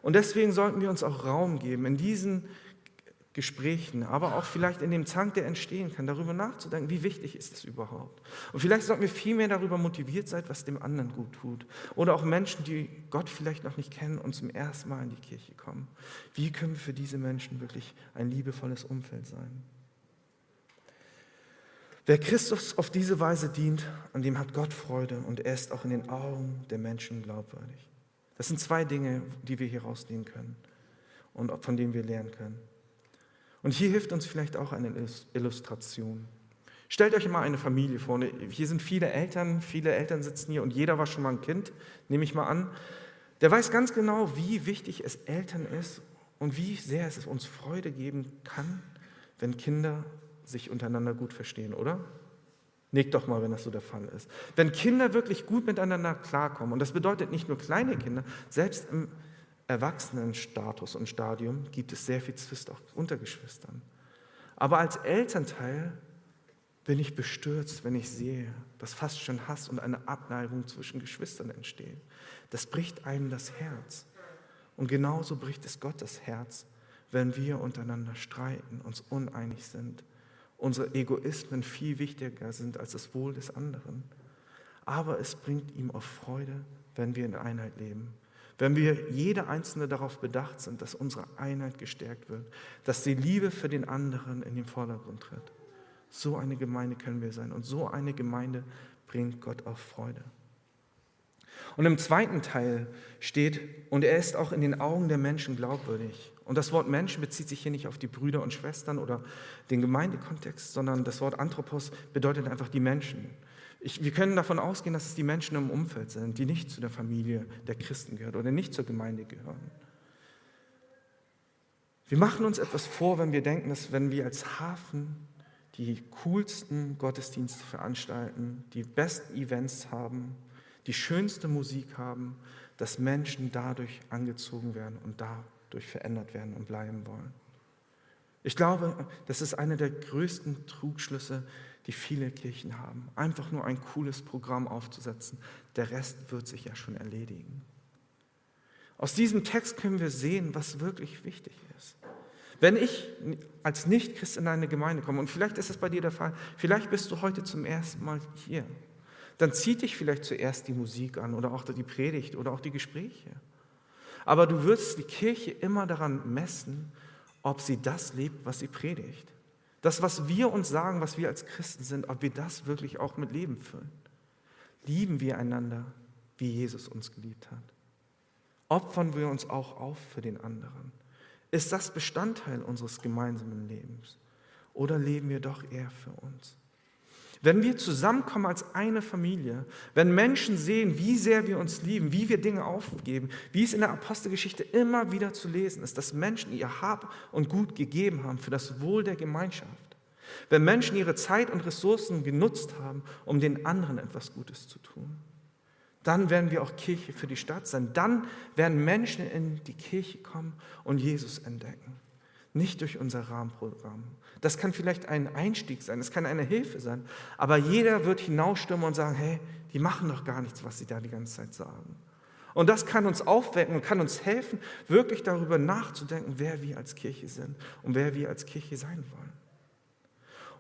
B: Und deswegen sollten wir uns auch Raum geben, in diesen Gesprächen, aber auch vielleicht in dem Zank, der entstehen kann, darüber nachzudenken, wie wichtig ist es überhaupt. Und vielleicht sollten wir viel mehr darüber motiviert sein, was dem anderen gut tut. Oder auch Menschen, die Gott vielleicht noch nicht kennen und zum ersten Mal in die Kirche kommen. Wie können wir für diese Menschen wirklich ein liebevolles Umfeld sein? Wer Christus auf diese Weise dient, an dem hat Gott Freude und er ist auch in den Augen der Menschen glaubwürdig. Das sind zwei Dinge, die wir hier rausnehmen können und von denen wir lernen können. Und hier hilft uns vielleicht auch eine Illustration. Stellt euch mal eine Familie vor. Hier sind viele Eltern, viele Eltern sitzen hier und jeder war schon mal ein Kind, nehme ich mal an. Der weiß ganz genau, wie wichtig es Eltern ist und wie sehr es uns Freude geben kann, wenn Kinder sich untereinander gut verstehen, oder? Nickt doch mal, wenn das so der Fall ist. Wenn Kinder wirklich gut miteinander klarkommen, und das bedeutet nicht nur kleine Kinder, selbst im Erwachsenenstatus und Stadium gibt es sehr viel Zwist auch unter Geschwistern. Aber als Elternteil bin ich bestürzt, wenn ich sehe, dass fast schon Hass und eine Abneigung zwischen Geschwistern entstehen. Das bricht einem das Herz. Und genauso bricht es Gott das Herz, wenn wir untereinander streiten, uns uneinig sind, unsere Egoismen viel wichtiger sind als das Wohl des anderen. Aber es bringt ihm auf Freude, wenn wir in Einheit leben. Wenn wir jede Einzelne darauf bedacht sind, dass unsere Einheit gestärkt wird, dass die Liebe für den anderen in den Vordergrund tritt. So eine Gemeinde können wir sein. Und so eine Gemeinde bringt Gott auf Freude. Und im zweiten Teil steht, und er ist auch in den Augen der Menschen glaubwürdig. Und das Wort Menschen bezieht sich hier nicht auf die Brüder und Schwestern oder den Gemeindekontext, sondern das Wort Anthropos bedeutet einfach die Menschen. Ich, wir können davon ausgehen, dass es die Menschen im Umfeld sind, die nicht zu der Familie der Christen gehören oder nicht zur Gemeinde gehören. Wir machen uns etwas vor, wenn wir denken, dass wenn wir als Hafen die coolsten Gottesdienste veranstalten, die besten Events haben, die schönste Musik haben, dass Menschen dadurch angezogen werden und dadurch verändert werden und bleiben wollen. Ich glaube, das ist einer der größten Trugschlüsse, die viele Kirchen haben. Einfach nur ein cooles Programm aufzusetzen. Der Rest wird sich ja schon erledigen. Aus diesem Text können wir sehen, was wirklich wichtig ist. Wenn ich als Nicht-Christ in eine Gemeinde komme, und vielleicht ist es bei dir der Fall, vielleicht bist du heute zum ersten Mal hier, dann zieht dich vielleicht zuerst die Musik an oder auch die Predigt oder auch die Gespräche. Aber du wirst die Kirche immer daran messen, ob sie das lebt, was sie predigt. Das, was wir uns sagen, was wir als Christen sind, ob wir das wirklich auch mit Leben füllen. Lieben wir einander, wie Jesus uns geliebt hat? Opfern wir uns auch auf für den anderen? Ist das Bestandteil unseres gemeinsamen Lebens? Oder leben wir doch eher für uns? Wenn wir zusammenkommen als eine Familie, wenn Menschen sehen, wie sehr wir uns lieben, wie wir Dinge aufgeben, wie es in der Apostelgeschichte immer wieder zu lesen ist, dass Menschen ihr Hab und Gut gegeben haben für das Wohl der Gemeinschaft. Wenn Menschen ihre Zeit und Ressourcen genutzt haben, um den anderen etwas Gutes zu tun, dann werden wir auch Kirche für die Stadt sein. Dann werden Menschen in die Kirche kommen und Jesus entdecken. Nicht durch unser Rahmenprogramm, das kann vielleicht ein Einstieg sein, das kann eine Hilfe sein. Aber jeder wird hinausstürmen und sagen, hey, die machen doch gar nichts, was sie da die ganze Zeit sagen. Und das kann uns aufwecken und kann uns helfen, wirklich darüber nachzudenken, wer wir als Kirche sind und wer wir als Kirche sein wollen.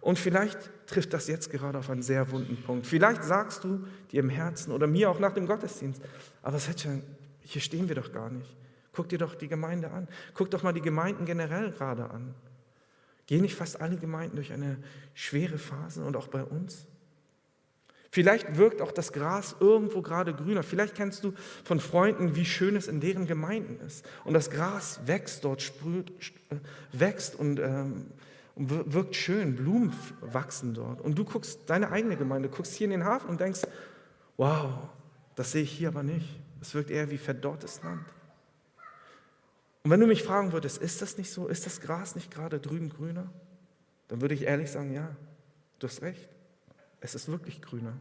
B: Und vielleicht trifft das jetzt gerade auf einen sehr wunden Punkt. Vielleicht sagst du dir im Herzen oder mir auch nach dem Gottesdienst, aber Setchen, hier stehen wir doch gar nicht. Guck dir doch die Gemeinde an. Guck doch mal die Gemeinden generell gerade an. Gehen nicht fast alle Gemeinden durch eine schwere Phase und auch bei uns? Vielleicht wirkt auch das Gras irgendwo gerade grüner. Vielleicht kennst du von Freunden, wie schön es in deren Gemeinden ist. Und das Gras wächst dort, sprüht, äh, wächst und, ähm, wirkt schön. Blumen wachsen dort. Und du guckst deine eigene Gemeinde, guckst hier in den Hafen und denkst, wow, das sehe ich hier aber nicht. Es wirkt eher wie verdorrtes Land. Und wenn du mich fragen würdest, ist das nicht so? Ist das Gras nicht gerade drüben grüner? Dann würde ich ehrlich sagen, ja, du hast recht. Es ist wirklich grüner.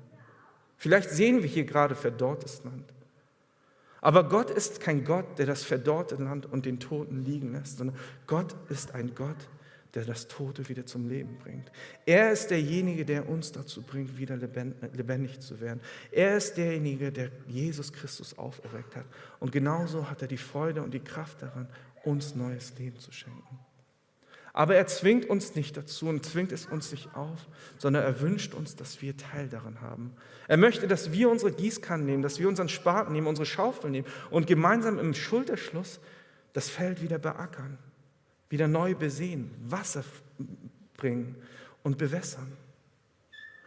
B: Vielleicht sehen wir hier gerade verdorrtes Land. Aber Gott ist kein Gott, der das verdorrte Land und den Toten liegen lässt, sondern Gott ist ein Gott, der das Tote wieder zum Leben bringt. Er ist derjenige, der uns dazu bringt, wieder lebendig zu werden. Er ist derjenige, der Jesus Christus auferweckt hat. Und genauso hat er die Freude und die Kraft daran, uns neues Leben zu schenken. Aber er zwingt uns nicht dazu und zwingt es uns nicht auf, sondern er wünscht uns, dass wir Teil daran haben. Er möchte, dass wir unsere Gießkannen nehmen, dass wir unseren Spaten nehmen, unsere Schaufel nehmen und gemeinsam im Schulterschluss das Feld wieder beackern wieder neu besehen, Wasser bringen und bewässern.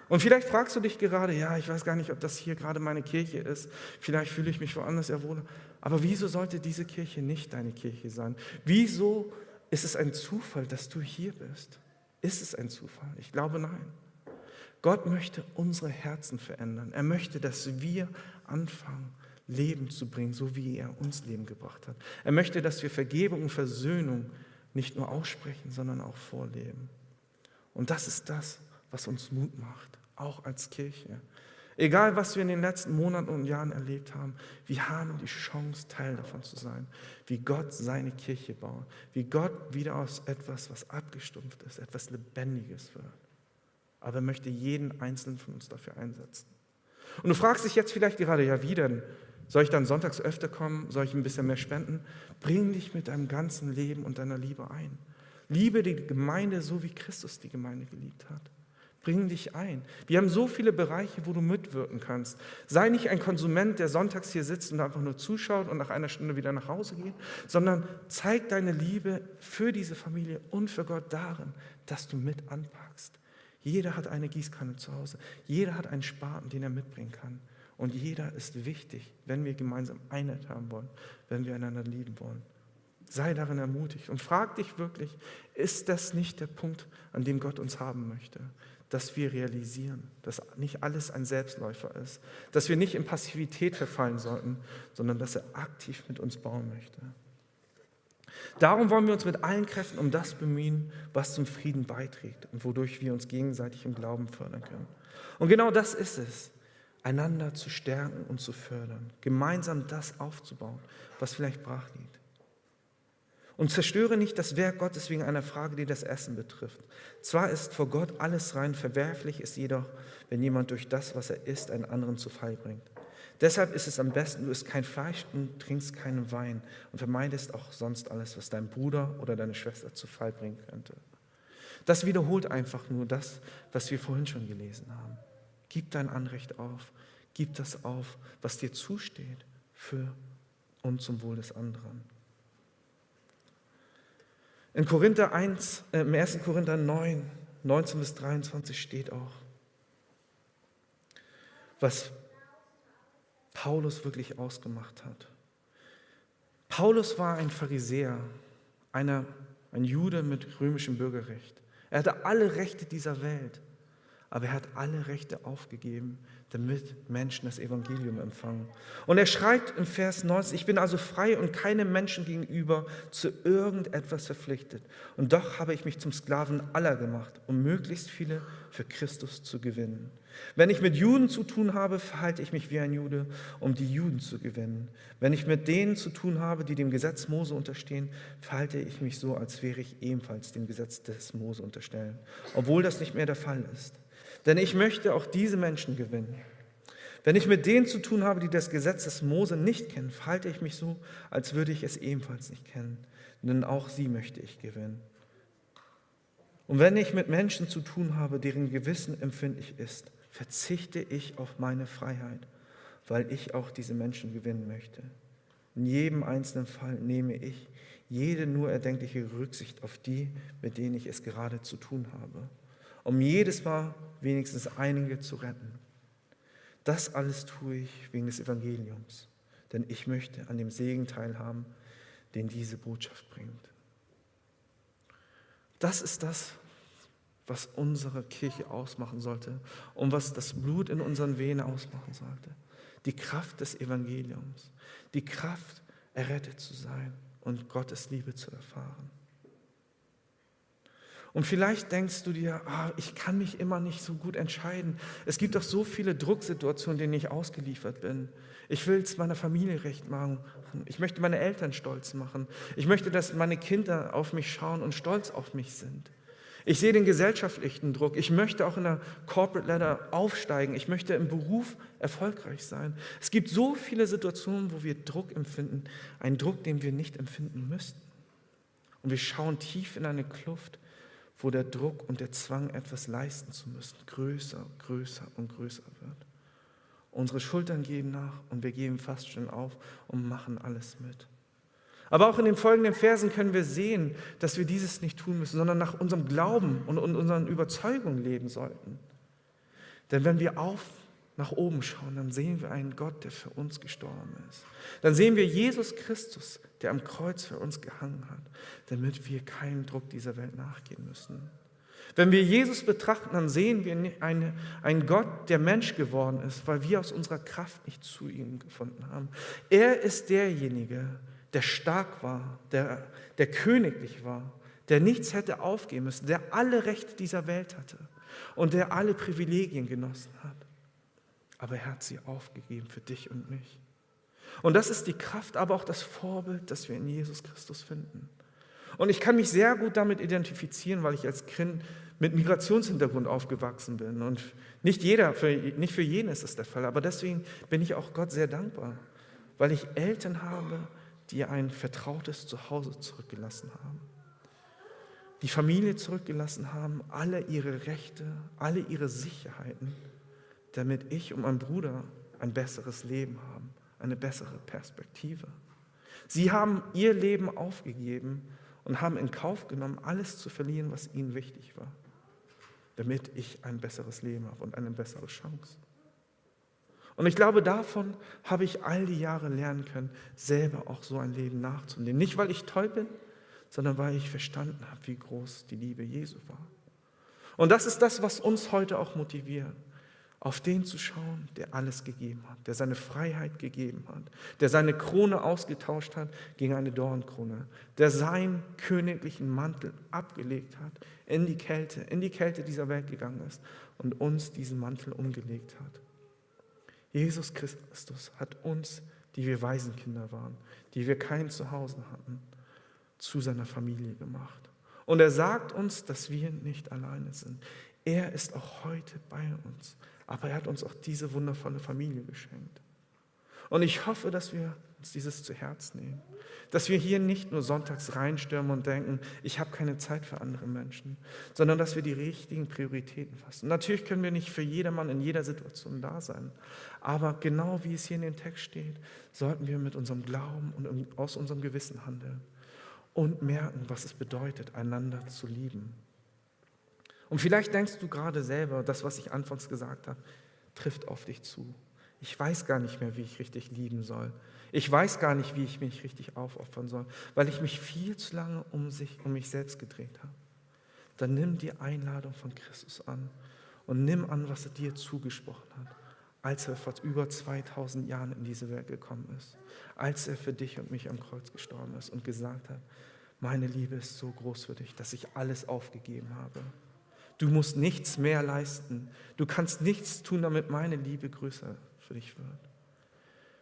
B: Und vielleicht fragst du dich gerade, ja, ich weiß gar nicht, ob das hier gerade meine Kirche ist. Vielleicht fühle ich mich woanders ja wohl. Aber wieso sollte diese Kirche nicht deine Kirche sein? Wieso ist es ein Zufall, dass du hier bist? Ist es ein Zufall? Ich glaube nein. Gott möchte unsere Herzen verändern. Er möchte, dass wir anfangen, Leben zu bringen, so wie er uns Leben gebracht hat. Er möchte, dass wir Vergebung und Versöhnung nicht nur aussprechen, sondern auch vorleben. Und das ist das, was uns Mut macht, auch als Kirche. Egal, was wir in den letzten Monaten und Jahren erlebt haben, wir haben die Chance, Teil davon zu sein, wie Gott seine Kirche baut, wie Gott wieder aus etwas, was abgestumpft ist, etwas Lebendiges wird. Aber er möchte jeden Einzelnen von uns dafür einsetzen. Und du fragst dich jetzt vielleicht gerade, ja, wie denn? Soll ich dann sonntags öfter kommen? Soll ich ein bisschen mehr spenden? Bring dich mit deinem ganzen Leben und deiner Liebe ein. Liebe die Gemeinde so, wie Christus die Gemeinde geliebt hat. Bring dich ein. Wir haben so viele Bereiche, wo du mitwirken kannst. Sei nicht ein Konsument, der sonntags hier sitzt und einfach nur zuschaut und nach einer Stunde wieder nach Hause geht, sondern zeig deine Liebe für diese Familie und für Gott darin, dass du mit anpackst. Jeder hat eine Gießkanne zu Hause. Jeder hat einen Spaten, den er mitbringen kann. Und jeder ist wichtig, wenn wir gemeinsam Einheit haben wollen, wenn wir einander lieben wollen. Sei darin ermutigt und frag dich wirklich, ist das nicht der Punkt, an dem Gott uns haben möchte? Dass wir realisieren, dass nicht alles ein Selbstläufer ist, dass wir nicht in Passivität verfallen sollten, sondern dass er aktiv mit uns bauen möchte. Darum wollen wir uns mit allen Kräften um das bemühen, was zum Frieden beiträgt und wodurch wir uns gegenseitig im Glauben fördern können. Und genau das ist es einander zu stärken und zu fördern, gemeinsam das aufzubauen, was vielleicht brach liegt. Und zerstöre nicht das Werk Gottes wegen einer Frage, die das Essen betrifft. Zwar ist vor Gott alles rein, verwerflich ist jedoch, wenn jemand durch das, was er isst, einen anderen zu Fall bringt. Deshalb ist es am besten, du isst kein Fleisch und trinkst keinen Wein und vermeidest auch sonst alles, was dein Bruder oder deine Schwester zu Fall bringen könnte. Das wiederholt einfach nur das, was wir vorhin schon gelesen haben. Gib dein Anrecht auf. Gib das auf, was dir zusteht für und zum Wohl des anderen. In Korinther 1, äh, im 1. Korinther 9 19 bis 23 steht auch, was Paulus wirklich ausgemacht hat. Paulus war ein Pharisäer, einer, ein Jude mit römischem Bürgerrecht. Er hatte alle Rechte dieser Welt, aber er hat alle Rechte aufgegeben, damit Menschen das Evangelium empfangen. Und er schreibt im Vers 19, ich bin also frei und keinem Menschen gegenüber zu irgendetwas verpflichtet. Und doch habe ich mich zum Sklaven aller gemacht, um möglichst viele für Christus zu gewinnen. Wenn ich mit Juden zu tun habe, verhalte ich mich wie ein Jude, um die Juden zu gewinnen. Wenn ich mit denen zu tun habe, die dem Gesetz Mose unterstehen, verhalte ich mich so, als wäre ich ebenfalls dem Gesetz des Mose unterstellen, obwohl das nicht mehr der Fall ist. Denn ich möchte auch diese Menschen gewinnen. Wenn ich mit denen zu tun habe, die das Gesetz des Mose nicht kennen, verhalte ich mich so, als würde ich es ebenfalls nicht kennen. Denn auch sie möchte ich gewinnen. Und wenn ich mit Menschen zu tun habe, deren Gewissen empfindlich ist, verzichte ich auf meine Freiheit, weil ich auch diese Menschen gewinnen möchte. In jedem einzelnen Fall nehme ich jede nur erdenkliche Rücksicht auf die, mit denen ich es gerade zu tun habe um jedes Mal wenigstens einige zu retten. Das alles tue ich wegen des Evangeliums, denn ich möchte an dem Segen teilhaben, den diese Botschaft bringt. Das ist das, was unsere Kirche ausmachen sollte und was das Blut in unseren Venen ausmachen sollte. Die Kraft des Evangeliums, die Kraft, errettet zu sein und Gottes Liebe zu erfahren. Und vielleicht denkst du dir, ah, ich kann mich immer nicht so gut entscheiden. Es gibt doch so viele Drucksituationen, denen ich ausgeliefert bin. Ich will es meiner Familie recht machen. Ich möchte meine Eltern stolz machen. Ich möchte, dass meine Kinder auf mich schauen und stolz auf mich sind. Ich sehe den gesellschaftlichen Druck. Ich möchte auch in der Corporate Ladder aufsteigen. Ich möchte im Beruf erfolgreich sein. Es gibt so viele Situationen, wo wir Druck empfinden. Einen Druck, den wir nicht empfinden müssten. Und wir schauen tief in eine Kluft wo der Druck und der Zwang, etwas leisten zu müssen, größer, größer und größer wird. Unsere Schultern geben nach und wir geben fast schon auf und machen alles mit. Aber auch in den folgenden Versen können wir sehen, dass wir dieses nicht tun müssen, sondern nach unserem Glauben und unseren Überzeugungen leben sollten. Denn wenn wir auf nach oben schauen, dann sehen wir einen Gott, der für uns gestorben ist. Dann sehen wir Jesus Christus, der am Kreuz für uns gehangen hat, damit wir keinem Druck dieser Welt nachgehen müssen. Wenn wir Jesus betrachten, dann sehen wir eine, einen Gott, der Mensch geworden ist, weil wir aus unserer Kraft nicht zu ihm gefunden haben. Er ist derjenige, der stark war, der, der königlich war, der nichts hätte aufgeben müssen, der alle Rechte dieser Welt hatte und der alle Privilegien genossen hat aber er hat sie aufgegeben für dich und mich. Und das ist die Kraft, aber auch das Vorbild, das wir in Jesus Christus finden. Und ich kann mich sehr gut damit identifizieren, weil ich als Kind mit Migrationshintergrund aufgewachsen bin. Und nicht jeder, für, nicht für jeden ist das der Fall, aber deswegen bin ich auch Gott sehr dankbar, weil ich Eltern habe, die ein vertrautes Zuhause zurückgelassen haben. Die Familie zurückgelassen haben, alle ihre Rechte, alle ihre Sicherheiten damit ich und mein Bruder ein besseres Leben haben, eine bessere Perspektive. Sie haben ihr Leben aufgegeben und haben in Kauf genommen, alles zu verlieren, was ihnen wichtig war, damit ich ein besseres Leben habe und eine bessere Chance. Und ich glaube, davon habe ich all die Jahre lernen können, selber auch so ein Leben nachzunehmen. Nicht, weil ich toll bin, sondern weil ich verstanden habe, wie groß die Liebe Jesu war. Und das ist das, was uns heute auch motiviert auf den zu schauen, der alles gegeben hat, der seine Freiheit gegeben hat, der seine Krone ausgetauscht hat gegen eine Dornkrone, der seinen königlichen Mantel abgelegt hat, in die Kälte, in die Kälte dieser Welt gegangen ist und uns diesen Mantel umgelegt hat. Jesus Christus hat uns, die wir Waisenkinder waren, die wir kein Zuhause hatten, zu seiner Familie gemacht. Und er sagt uns, dass wir nicht alleine sind. Er ist auch heute bei uns. Aber er hat uns auch diese wundervolle Familie geschenkt. Und ich hoffe, dass wir uns dieses zu Herz nehmen. Dass wir hier nicht nur sonntags reinstürmen und denken, ich habe keine Zeit für andere Menschen, sondern dass wir die richtigen Prioritäten fassen. Natürlich können wir nicht für jedermann in jeder Situation da sein, aber genau wie es hier in dem Text steht, sollten wir mit unserem Glauben und aus unserem Gewissen handeln und merken, was es bedeutet, einander zu lieben. Und vielleicht denkst du gerade selber, das, was ich anfangs gesagt habe, trifft auf dich zu. Ich weiß gar nicht mehr, wie ich richtig lieben soll. Ich weiß gar nicht, wie ich mich richtig aufopfern soll, weil ich mich viel zu lange um, sich, um mich selbst gedreht habe. Dann nimm die Einladung von Christus an und nimm an, was er dir zugesprochen hat, als er vor über 2000 Jahren in diese Welt gekommen ist, als er für dich und mich am Kreuz gestorben ist und gesagt hat, meine Liebe ist so groß für dich, dass ich alles aufgegeben habe. Du musst nichts mehr leisten. Du kannst nichts tun, damit meine Liebe größer für dich wird.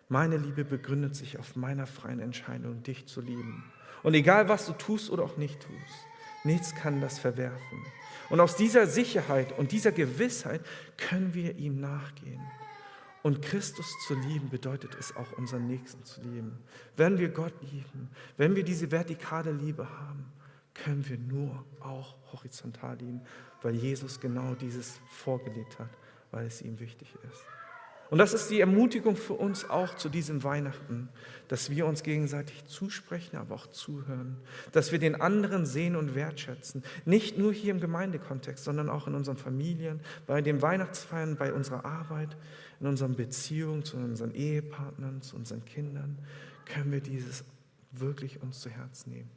B: Meine Liebe begründet sich auf meiner freien Entscheidung, dich zu lieben. Und egal, was du tust oder auch nicht tust, nichts kann das verwerfen. Und aus dieser Sicherheit und dieser Gewissheit können wir ihm nachgehen. Und Christus zu lieben bedeutet es auch, unseren Nächsten zu lieben. Wenn wir Gott lieben, wenn wir diese vertikale Liebe haben, können wir nur auch horizontal lieben, weil Jesus genau dieses vorgelegt hat, weil es ihm wichtig ist. Und das ist die Ermutigung für uns auch zu diesem Weihnachten, dass wir uns gegenseitig zusprechen, aber auch zuhören, dass wir den anderen sehen und wertschätzen, nicht nur hier im Gemeindekontext, sondern auch in unseren Familien, bei den Weihnachtsfeiern, bei unserer Arbeit, in unseren Beziehungen zu unseren Ehepartnern, zu unseren Kindern, können wir dieses wirklich uns zu Herzen nehmen,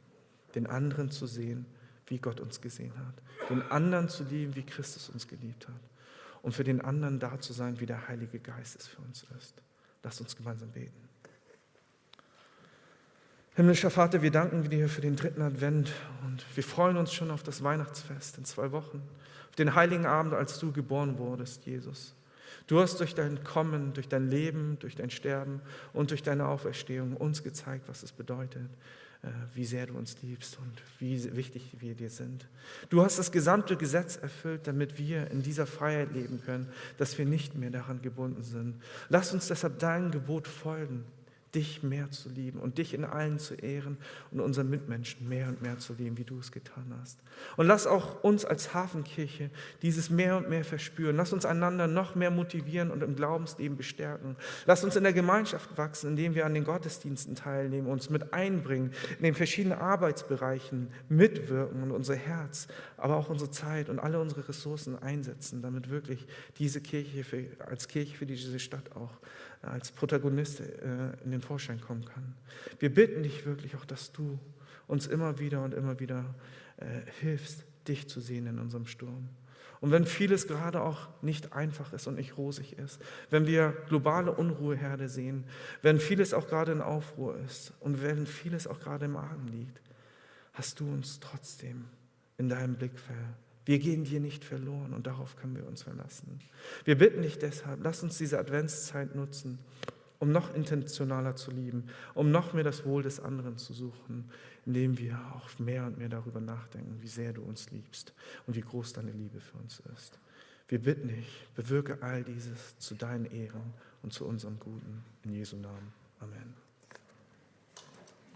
B: den anderen zu sehen, wie Gott uns gesehen hat, den anderen zu lieben, wie Christus uns geliebt hat und für den anderen da zu sein, wie der Heilige Geist es für uns ist. Lasst uns gemeinsam beten. Himmlischer Vater, wir danken dir für den dritten Advent und wir freuen uns schon auf das Weihnachtsfest in zwei Wochen, auf den heiligen Abend, als du geboren wurdest, Jesus. Du hast durch dein Kommen, durch dein Leben, durch dein Sterben und durch deine Auferstehung uns gezeigt, was es bedeutet, äh, wie sehr du uns liebst und wie wichtig wir dir sind. Du hast das gesamte Gesetz erfüllt, damit wir in dieser Freiheit leben können, dass wir nicht mehr daran gebunden sind. Lass uns deshalb deinem Gebot folgen dich mehr zu lieben und dich in allen zu ehren und unseren Mitmenschen mehr und mehr zu lieben, wie du es getan hast. Und lass auch uns als Hafenkirche dieses mehr und mehr verspüren. Lass uns einander noch mehr motivieren und im Glaubensleben bestärken. Lass uns in der Gemeinschaft wachsen, indem wir an den Gottesdiensten teilnehmen, uns mit einbringen, in den verschiedenen Arbeitsbereichen mitwirken und unser Herz, aber auch unsere Zeit und alle unsere Ressourcen einsetzen, damit wirklich diese Kirche für, als Kirche für diese Stadt auch als Protagonist äh, in den Vorschein kommen kann. Wir bitten dich wirklich auch, dass du uns immer wieder und immer wieder äh, hilfst, dich zu sehen in unserem Sturm. Und wenn vieles gerade auch nicht einfach ist und nicht rosig ist, wenn wir globale Unruheherde sehen, wenn vieles auch gerade in Aufruhr ist und wenn vieles auch gerade im Argen liegt, hast du uns trotzdem in deinem Blickfeld wir gehen dir nicht verloren und darauf können wir uns verlassen. Wir bitten dich deshalb, lass uns diese Adventszeit nutzen, um noch intentionaler zu lieben, um noch mehr das Wohl des anderen zu suchen, indem wir auch mehr und mehr darüber nachdenken, wie sehr du uns liebst und wie groß deine Liebe für uns ist. Wir bitten dich, bewirke all dieses zu deinen Ehren und zu unserem Guten. In Jesu Namen.